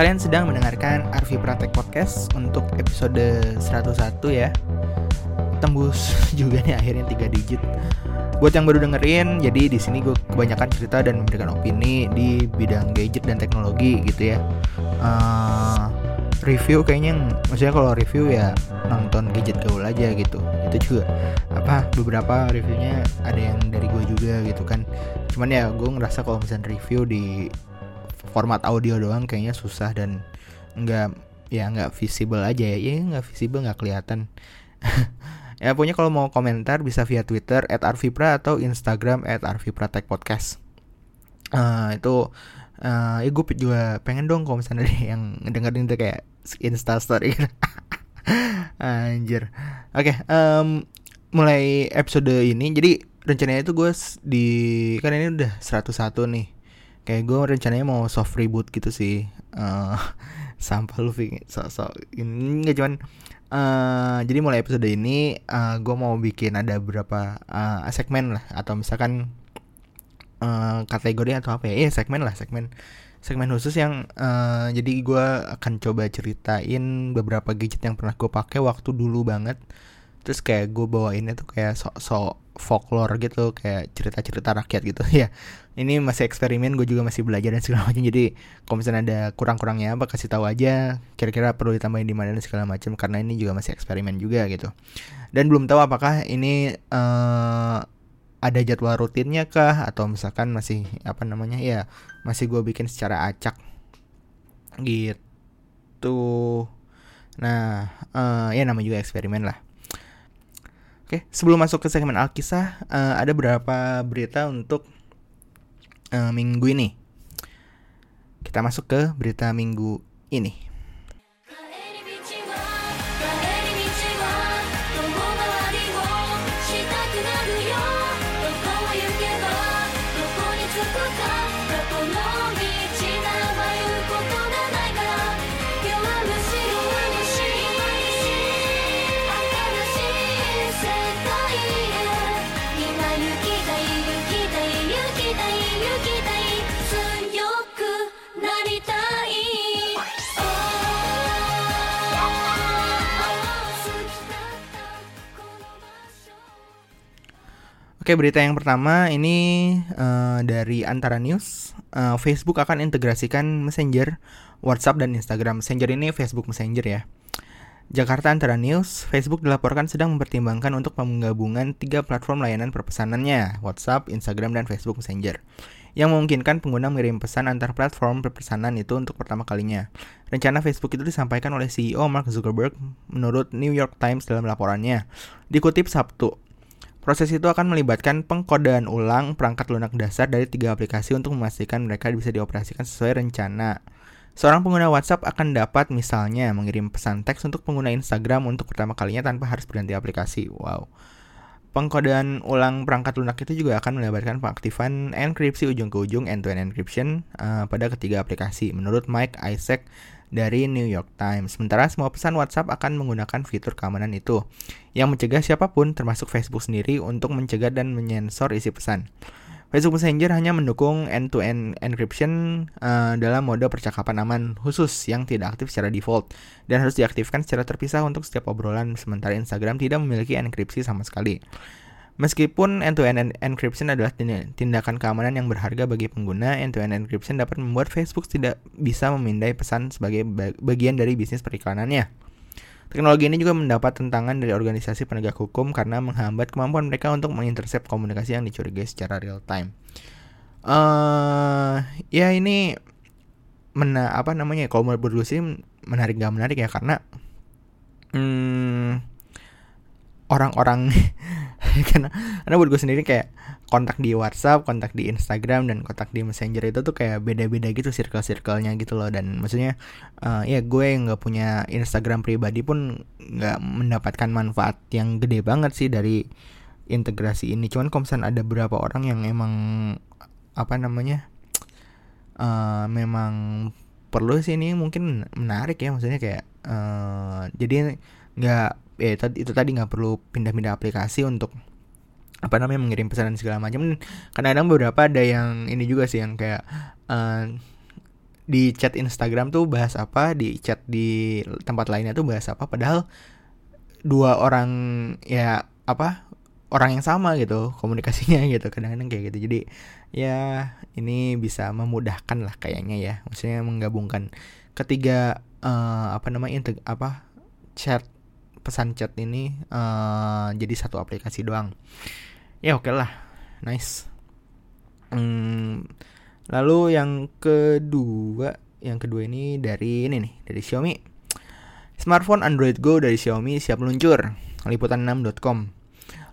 Kalian sedang mendengarkan Arvi Pratek Podcast untuk episode 101 ya. Tembus juga nih akhirnya 3 digit. Buat yang baru dengerin, jadi di sini gue kebanyakan cerita dan memberikan opini di bidang gadget dan teknologi gitu ya. Uh, review kayaknya, maksudnya kalau review ya nonton gadget gaul aja gitu. Itu juga apa beberapa reviewnya ada yang dari gue juga gitu kan. Cuman ya gue ngerasa kalau misalnya review di format audio doang kayaknya susah dan nggak ya nggak visible aja ya. Ya nggak visible nggak kelihatan. Ya pokoknya kalau mau komentar bisa via Twitter at arvipra atau Instagram at podcast. Uh, itu uh, ya gue juga pengen dong kalau misalnya ada yang dengerin itu kayak insta story. Anjir. Oke okay, um, mulai episode ini. Jadi rencananya itu gue di kan ini udah 101 nih kayak gue rencananya mau soft reboot gitu sih. Uh, sampah lu so, so ini nggak cuman uh, jadi mulai episode ini uh, gue mau bikin ada beberapa uh, segmen lah. Atau misalkan uh, kategori atau apa ya? Iya segmen lah segmen. Segmen khusus yang uh, jadi gue akan coba ceritain beberapa gadget yang pernah gue pakai waktu dulu banget. Terus kayak gue bawainnya tuh kayak sok-sok folklore gitu kayak cerita-cerita rakyat gitu. Ya ini masih eksperimen gue juga masih belajar dan segala macam. Jadi kalau misalnya ada kurang-kurangnya apa kasih tahu aja. Kira-kira perlu ditambahin di mana dan segala macam karena ini juga masih eksperimen juga gitu. Dan belum tahu apakah ini uh, ada jadwal rutinnya kah atau misalkan masih apa namanya ya masih gue bikin secara acak. Gitu. Nah uh, ya namanya juga eksperimen lah. Oke, sebelum masuk ke segmen Alkisah, uh, ada beberapa berita untuk uh, minggu ini. Kita masuk ke berita minggu ini. Oke, berita yang pertama ini uh, dari Antara News. Uh, Facebook akan integrasikan Messenger, WhatsApp dan Instagram. Messenger ini Facebook Messenger ya. Jakarta Antara News, Facebook dilaporkan sedang mempertimbangkan untuk penggabungan tiga platform layanan perpesanannya, WhatsApp, Instagram, dan Facebook Messenger, yang memungkinkan pengguna mengirim pesan antar platform perpesanan itu untuk pertama kalinya. Rencana Facebook itu disampaikan oleh CEO Mark Zuckerberg menurut New York Times dalam laporannya. Dikutip Sabtu, Proses itu akan melibatkan pengkodean ulang perangkat lunak dasar dari tiga aplikasi untuk memastikan mereka bisa dioperasikan sesuai rencana. Seorang pengguna WhatsApp akan dapat misalnya mengirim pesan teks untuk pengguna Instagram untuk pertama kalinya tanpa harus berganti aplikasi. Wow. Pengkodean ulang perangkat lunak itu juga akan melibatkan pengaktifan enkripsi ujung ke ujung end-to-end encryption uh, pada ketiga aplikasi. Menurut Mike Isaac, dari New York Times. Sementara semua pesan WhatsApp akan menggunakan fitur keamanan itu, yang mencegah siapa pun, termasuk Facebook sendiri, untuk mencegah dan menyensor isi pesan. Facebook Messenger hanya mendukung end-to-end encryption uh, dalam mode percakapan aman khusus yang tidak aktif secara default dan harus diaktifkan secara terpisah untuk setiap obrolan, sementara Instagram tidak memiliki enkripsi sama sekali. Meskipun end-to-end encryption adalah tindakan keamanan yang berharga bagi pengguna, end-to-end encryption dapat membuat Facebook tidak bisa memindai pesan sebagai bagian dari bisnis periklanannya. Teknologi ini juga mendapat tentangan dari organisasi penegak hukum karena menghambat kemampuan mereka untuk mengintercept komunikasi yang dicurigai secara real time. Uh, ya ini mena apa namanya kalau menurut menarik gak menarik ya karena hmm, orang-orang karena karena buat gue sendiri kayak kontak di WhatsApp, kontak di Instagram dan kontak di Messenger itu tuh kayak beda-beda gitu circle-circle-nya gitu loh dan maksudnya uh, ya gue yang nggak punya Instagram pribadi pun nggak mendapatkan manfaat yang gede banget sih dari integrasi ini. Cuman misalnya ada beberapa orang yang emang apa namanya uh, memang perlu sih ini mungkin menarik ya maksudnya kayak uh, jadi nggak ya itu tadi nggak perlu pindah-pindah aplikasi untuk apa namanya mengirim pesanan segala macam. Kadang-kadang beberapa ada yang ini juga sih yang kayak uh, di chat Instagram tuh bahas apa, di chat di tempat lainnya tuh bahas apa, padahal dua orang ya apa orang yang sama gitu komunikasinya gitu kadang-kadang kayak gitu. Jadi ya ini bisa memudahkan lah kayaknya ya. Maksudnya menggabungkan ketiga uh, apa namanya apa chat pesan chat ini uh, jadi satu aplikasi doang. Ya oke okay lah. Nice. Hmm, lalu yang kedua yang kedua ini dari ini nih dari Xiaomi. Smartphone Android Go dari Xiaomi siap meluncur. Liputan6.com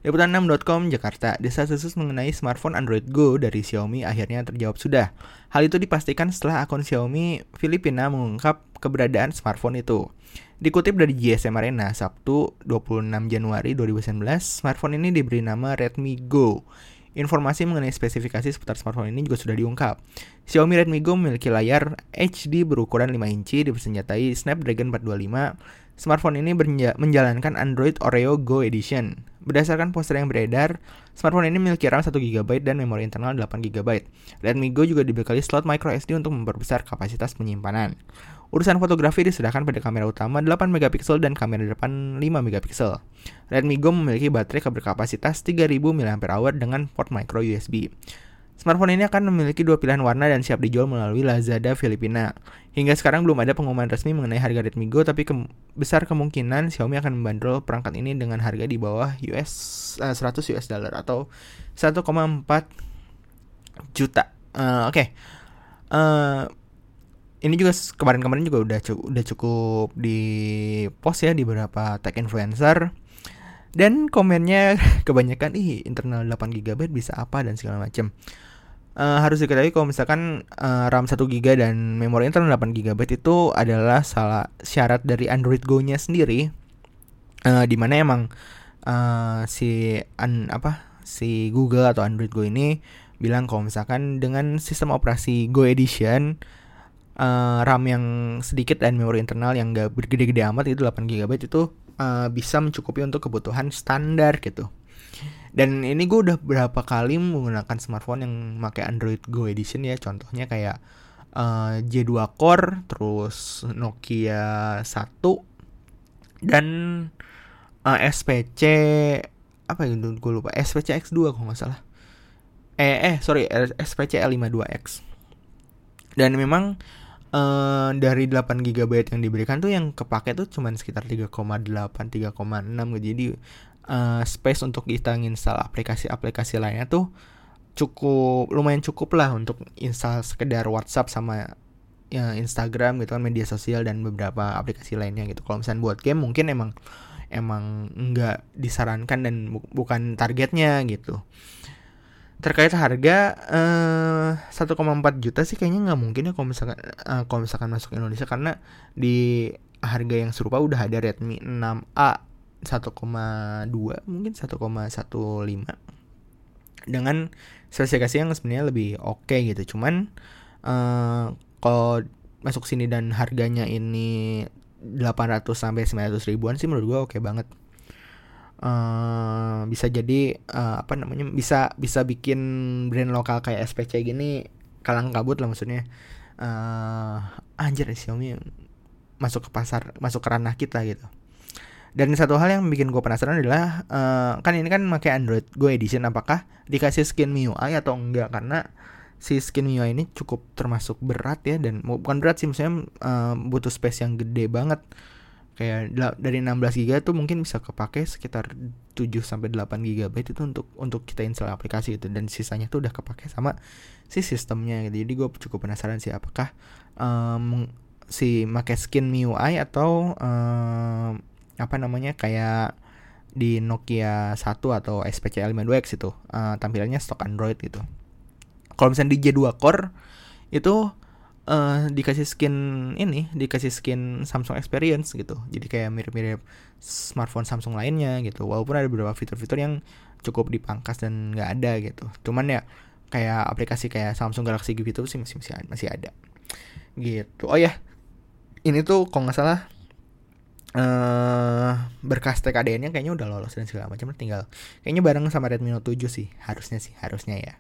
Liputan6.com Jakarta, desas-desus mengenai smartphone Android Go dari Xiaomi akhirnya terjawab sudah. Hal itu dipastikan setelah akun Xiaomi Filipina mengungkap keberadaan smartphone itu. Dikutip dari GSM Arena, Sabtu 26 Januari 2019, smartphone ini diberi nama Redmi Go. Informasi mengenai spesifikasi seputar smartphone ini juga sudah diungkap. Xiaomi Redmi Go memiliki layar HD berukuran 5 inci dipersenjatai Snapdragon 425 Smartphone ini menjalankan Android Oreo Go Edition. Berdasarkan poster yang beredar, smartphone ini memiliki RAM 1GB dan memori internal 8GB. Redmi Go juga dibekali slot microSD untuk memperbesar kapasitas penyimpanan. Urusan fotografi diserahkan pada kamera utama 8MP dan kamera depan 5MP. Redmi Go memiliki baterai berkapasitas 3000 mAh dengan port micro USB. Smartphone ini akan memiliki dua pilihan warna dan siap dijual melalui Lazada Filipina. Hingga sekarang belum ada pengumuman resmi mengenai harga Redmi Go, tapi ke besar kemungkinan Xiaomi akan membandrol perangkat ini dengan harga di bawah US uh, 100 US dollar atau 1,4 juta. Uh, Oke, okay. uh, ini juga kemarin-kemarin juga udah cukup, udah cukup di post ya di beberapa tech influencer dan komennya kebanyakan ih internal 8 GB bisa apa dan segala macam uh, harus diketahui kalau misalkan uh, RAM 1 GB dan memori internal 8 GB itu adalah salah syarat dari Android Go-nya sendiri. Uh, di mana emang uh, si an, apa si Google atau Android Go ini bilang kalau misalkan dengan sistem operasi Go Edition uh, RAM yang sedikit dan memori internal yang gak bergede-gede amat itu 8 GB itu uh, bisa mencukupi untuk kebutuhan standar gitu. Dan ini gue udah berapa kali menggunakan smartphone yang pakai Android Go Edition ya. Contohnya kayak uh, J2 Core, terus Nokia 1 dan uh, SPC apa ya gue lupa SPC X2 kalau nggak salah. Eh eh sorry SPC L52X. Dan memang uh, dari 8 GB yang diberikan tuh yang kepake tuh cuman sekitar 3,8 3,6 gitu. Jadi uh, space untuk kita install aplikasi-aplikasi lainnya tuh cukup lumayan cukup lah untuk install sekedar WhatsApp sama ya, Instagram gitu kan media sosial dan beberapa aplikasi lainnya gitu. Kalau misalnya buat game mungkin emang emang nggak disarankan dan bu bukan targetnya gitu. Terkait harga eh, 1,4 juta sih kayaknya nggak mungkin ya kalau misalkan uh, kalau misalkan masuk Indonesia. Karena di harga yang serupa udah ada Redmi 6A 1,2 mungkin 1,15 dengan spesifikasi yang sebenarnya lebih oke okay gitu. Cuman uh, kalau masuk sini dan harganya ini 800 sampai 900 ribuan sih menurut gua oke okay banget uh, bisa jadi uh, apa namanya bisa bisa bikin brand lokal kayak SPC gini kalang kabut lah maksudnya. Uh, anjir Xiaomi masuk ke pasar masuk ke ranah kita gitu. Dan satu hal yang bikin gue penasaran adalah uh, kan ini kan pakai Android Go Edition apakah dikasih skin MIUI atau enggak? Karena si skin MIUI ini cukup termasuk berat ya dan bukan berat sih maksudnya uh, butuh space yang gede banget kayak dari 16 GB tuh mungkin bisa kepake sekitar 7 sampai 8 GB itu untuk untuk kita install aplikasi itu dan sisanya tuh udah kepake sama si sistemnya gitu. Jadi gue cukup penasaran sih apakah um, si make skin MIUI atau um, apa namanya kayak di Nokia 1 atau SPC L52X itu uh, tampilannya stok Android gitu. Kalau misalnya di J2 Core itu uh, dikasih skin ini, dikasih skin Samsung Experience gitu. Jadi kayak mirip-mirip smartphone Samsung lainnya gitu. Walaupun ada beberapa fitur-fitur yang cukup dipangkas dan nggak ada gitu. Cuman ya kayak aplikasi kayak Samsung Galaxy Gear itu sih masih masih masih ada. Gitu. Oh ya, ini tuh kalau nggak salah uh, berkas TKDN-nya kayaknya udah lolos dan segala macam tinggal kayaknya bareng sama Redmi Note 7 sih harusnya sih harusnya ya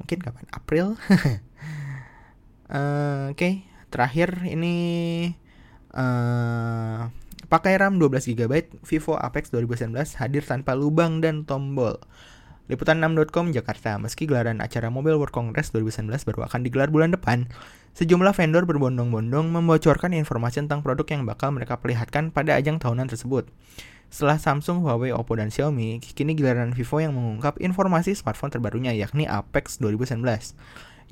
mungkin kapan April uh, oke okay. terakhir ini uh, pakai RAM 12 GB Vivo Apex 2019 hadir tanpa lubang dan tombol. Liputan 6.com Jakarta, meski gelaran acara Mobile World Congress 2019 baru akan digelar bulan depan, sejumlah vendor berbondong-bondong membocorkan informasi tentang produk yang bakal mereka perlihatkan pada ajang tahunan tersebut. Setelah Samsung, Huawei, Oppo, dan Xiaomi, kini giliran Vivo yang mengungkap informasi smartphone terbarunya yakni Apex 2019.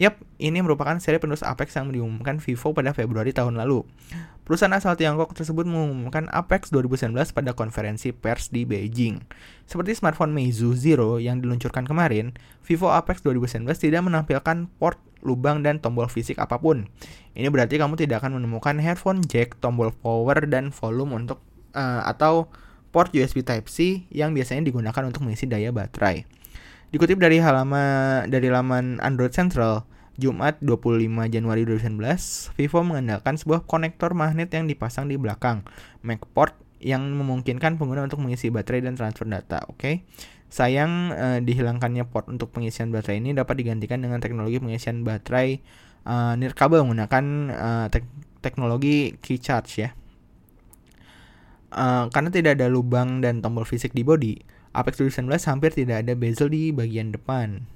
Yap, ini merupakan seri penerus Apex yang diumumkan Vivo pada Februari tahun lalu. Perusahaan asal Tiongkok tersebut mengumumkan Apex 2019 pada konferensi pers di Beijing. Seperti smartphone Meizu Zero yang diluncurkan kemarin, Vivo Apex 2019 tidak menampilkan port, lubang, dan tombol fisik apa pun. Ini berarti kamu tidak akan menemukan headphone jack, tombol power, dan volume untuk uh, atau port USB Type-C yang biasanya digunakan untuk mengisi daya baterai. Dikutip dari halaman dari laman Android Central, Jumat 25 Januari 2019, Vivo mengandalkan sebuah konektor magnet yang dipasang di belakang MacPort yang memungkinkan pengguna untuk mengisi baterai dan transfer data. Oke, okay? sayang eh, dihilangkannya port untuk pengisian baterai ini dapat digantikan dengan teknologi pengisian baterai eh, nirkabel menggunakan eh, tek teknologi key charge ya. Uh, karena tidak ada lubang dan tombol fisik di body, Apex 2019 hampir tidak ada bezel di bagian depan.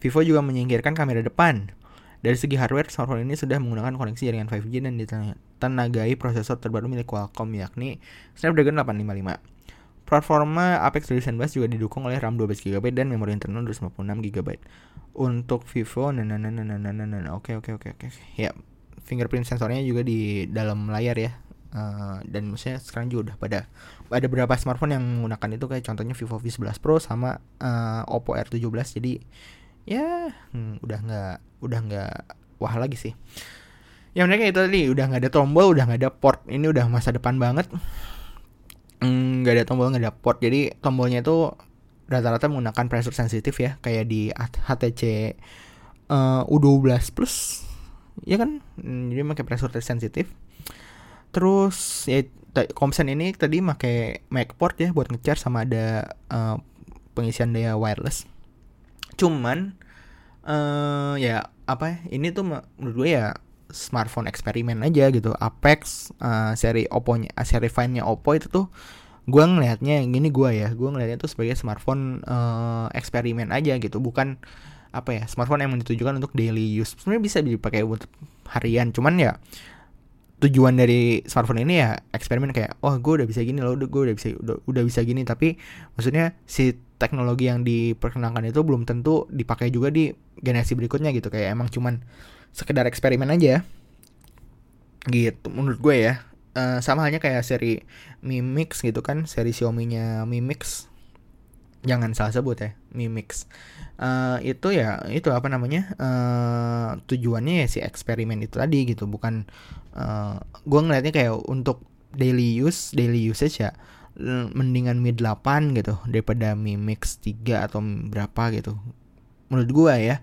Vivo juga menyingkirkan kamera depan. Dari segi hardware, smartphone ini sudah menggunakan koneksi jaringan 5G dan ditenagai prosesor terbaru milik Qualcomm yakni Snapdragon 855. Platforma Apex 2019 juga didukung oleh RAM 12GB dan memori internal 256GB. Untuk Vivo, nah, nah. oke oke oke oke. Ya, fingerprint sensornya juga di dalam layar ya. Uh, dan maksudnya sekarang juga udah pada ada beberapa smartphone yang menggunakan itu kayak contohnya Vivo V11 Pro sama uh, Oppo R17 jadi ya hmm, udah nggak udah nggak wah lagi sih. Yang mereka itu tadi udah nggak ada tombol udah nggak ada port. Ini udah masa depan banget. Hmm, nggak hmm, ada tombol nggak ada port. Jadi tombolnya itu rata-rata menggunakan pressure sensitif ya kayak di HTC uh, U12 Plus. Ya kan? Hmm, jadi pakai pressure sensitif terus ya Komsen ini tadi pakai MacPort ya buat ngecharge sama ada uh, pengisian daya wireless. Cuman uh, ya apa ya ini tuh menurut gue ya smartphone eksperimen aja gitu. Apex uh, seri Oppo nya seri Find nya Oppo itu tuh gue ngelihatnya gini gue ya gue ngelihatnya tuh sebagai smartphone uh, eksperimen aja gitu. Bukan apa ya smartphone yang ditujukan untuk daily use. Sebenarnya bisa dipakai untuk harian cuman ya tujuan dari smartphone ini ya eksperimen kayak oh gue udah bisa gini loh gue udah bisa udah, udah bisa gini. Tapi maksudnya si teknologi yang diperkenalkan itu belum tentu dipakai juga di generasi berikutnya gitu. Kayak emang cuman sekedar eksperimen aja gitu menurut gue ya. Uh, sama halnya kayak seri Mi Mix gitu kan seri Xiaomi-nya Mi Mix jangan salah sebut ya Mi Mix uh, itu ya itu apa namanya uh, tujuannya ya si eksperimen itu tadi gitu bukan uh, eh, gue ngeliatnya kayak untuk daily use daily usage ya mendingan Mi 8 gitu daripada Mi Mix 3 atau berapa gitu. Menurut gue ya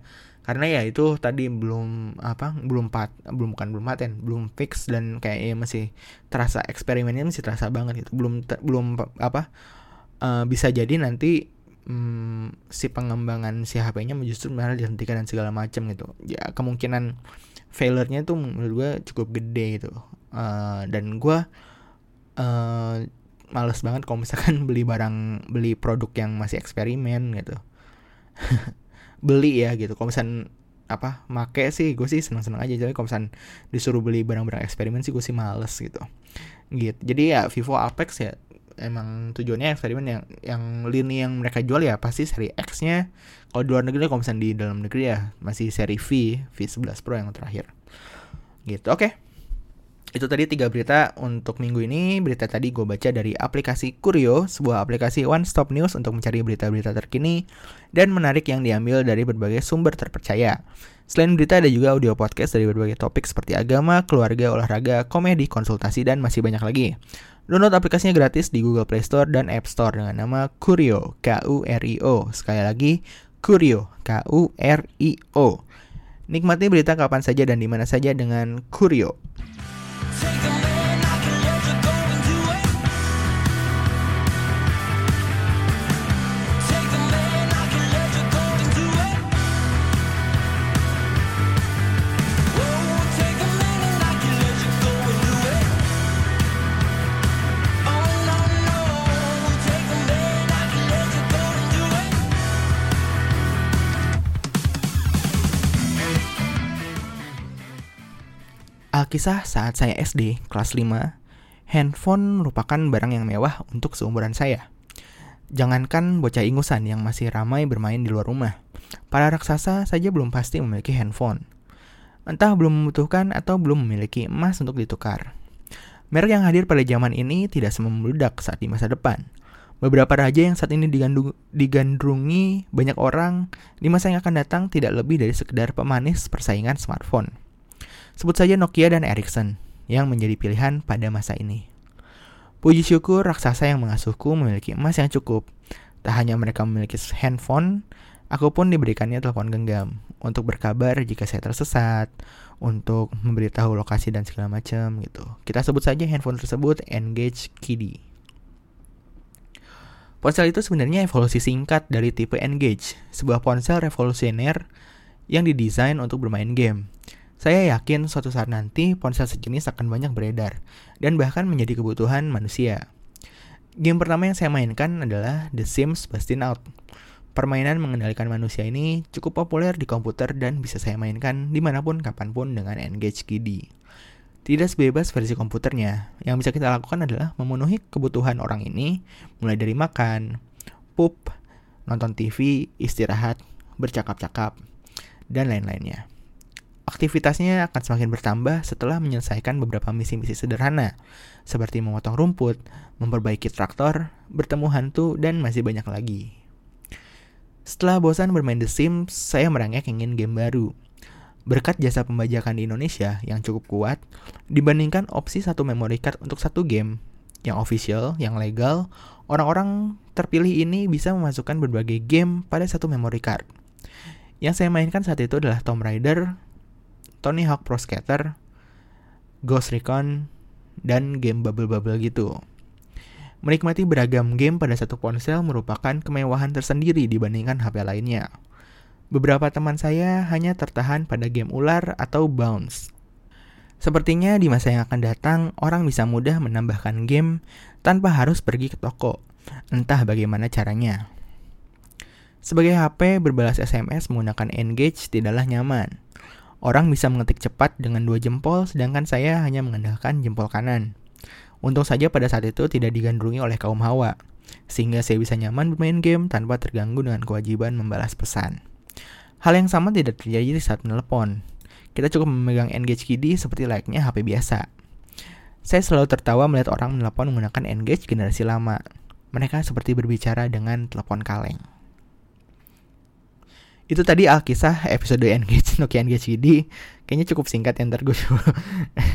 karena ya itu tadi belum apa belum pat belum bukan belum paten belum fix dan kayak ya masih terasa eksperimennya masih terasa banget gitu. Belum belum apa uh, bisa jadi nanti um, si pengembangan si HP-nya justru malah dihentikan dan segala macam gitu. Ya kemungkinan failure-nya tuh menurut gue cukup gede gitu. Uh, dan gue uh, males banget kalau misalkan beli barang beli produk yang masih eksperimen gitu. Beli ya gitu. Kalau misalkan apa make sih gue sih seneng seneng aja. Jadi kalau misalkan disuruh beli barang-barang eksperimen sih gue sih males gitu. Gitu. Jadi ya Vivo Apex ya emang tujuannya eksperimen yang yang lini yang mereka jual ya pasti seri X nya kalau di luar negeri kalau misalnya di dalam negeri ya masih seri V V11 Pro yang terakhir gitu oke okay. Itu tadi tiga berita untuk minggu ini. Berita tadi gue baca dari aplikasi Kurio, sebuah aplikasi one stop news untuk mencari berita-berita terkini dan menarik yang diambil dari berbagai sumber terpercaya. Selain berita ada juga audio podcast dari berbagai topik seperti agama, keluarga, olahraga, komedi, konsultasi, dan masih banyak lagi. Download aplikasinya gratis di Google Play Store dan App Store dengan nama Kurio, K-U-R-I-O. Sekali lagi, Kurio, K-U-R-I-O. Nikmati berita kapan saja dan di mana saja dengan Kurio. Alkisah saat saya SD, kelas 5, handphone merupakan barang yang mewah untuk seumuran saya. Jangankan bocah ingusan yang masih ramai bermain di luar rumah, para raksasa saja belum pasti memiliki handphone. Entah belum membutuhkan atau belum memiliki emas untuk ditukar. Merek yang hadir pada zaman ini tidak semembeludak saat di masa depan. Beberapa raja yang saat ini digandrungi banyak orang di masa yang akan datang tidak lebih dari sekedar pemanis persaingan smartphone. Sebut saja Nokia dan Ericsson yang menjadi pilihan pada masa ini. Puji syukur raksasa yang mengasuhku memiliki emas yang cukup. Tak hanya mereka memiliki handphone, aku pun diberikannya telepon genggam untuk berkabar jika saya tersesat, untuk memberitahu lokasi dan segala macam gitu. Kita sebut saja handphone tersebut Engage Kiddy. Ponsel itu sebenarnya evolusi singkat dari tipe Engage, sebuah ponsel revolusioner yang didesain untuk bermain game. Saya yakin suatu saat nanti ponsel sejenis akan banyak beredar dan bahkan menjadi kebutuhan manusia. Game pertama yang saya mainkan adalah The Sims Bustin Out. Permainan mengendalikan manusia ini cukup populer di komputer dan bisa saya mainkan di mana pun kapan pun dengan Engage Kiddy. Tidak sebebas versi komputernya, yang bisa kita lakukan adalah memenuhi kebutuhan orang ini, mulai dari makan, pup, nonton TV, istirahat, bercakap-cakap, dan lain-lainnya. Aktivitasnya akan semakin bertambah setelah menyelesaikan beberapa misi-misi sederhana, seperti memotong rumput, memperbaiki traktor, bertemu hantu, dan masih banyak lagi. Setelah bosan bermain The Sims, saya merangkak ingin game baru. Berkat jasa pembajakan di Indonesia yang cukup kuat, dibandingkan opsi satu memory card untuk satu game, yang official, yang legal, orang-orang terpilih ini bisa memasukkan berbagai game pada satu memory card. Yang saya mainkan saat itu adalah Tomb Raider, Tony Hawk Pro Skater, Ghost Recon, dan game bubble-bubble gitu. Menikmati beragam game pada satu ponsel merupakan kemewahan tersendiri dibandingkan HP lainnya. Beberapa teman saya hanya tertahan pada game ular atau bounce. Sepertinya di masa yang akan datang, orang bisa mudah menambahkan game tanpa harus pergi ke toko. Entah bagaimana caranya. Sebagai HP, berbalas SMS menggunakan Engage tidaklah nyaman. Orang bisa mengetik cepat dengan dua jempol, sedangkan saya hanya mengandalkan jempol kanan. Untung saja pada saat itu tidak digandrungi oleh kaum hawa, sehingga saya bisa nyaman bermain game tanpa terganggu dengan kewajiban membalas pesan. Hal yang sama tidak terjadi saat menelepon. Kita cukup memegang Engage Kiddy seperti layaknya HP biasa. Saya selalu tertawa melihat orang menelepon menggunakan Engage generasi lama. Mereka seperti berbicara dengan telepon kaleng itu tadi alkisah episode Engage Nokia Engage CD kayaknya cukup singkat yang ntar gue coba,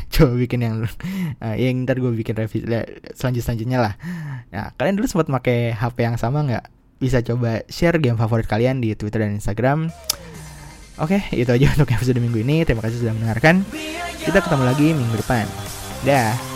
coba bikin yang uh, yang ntar gue bikin revisi selanjut selanjutnya lah. Nah kalian dulu sempat pakai HP yang sama nggak? Bisa coba share game favorit kalian di Twitter dan Instagram. Oke itu aja untuk episode minggu ini. Terima kasih sudah mendengarkan. Kita ketemu lagi minggu depan. Dah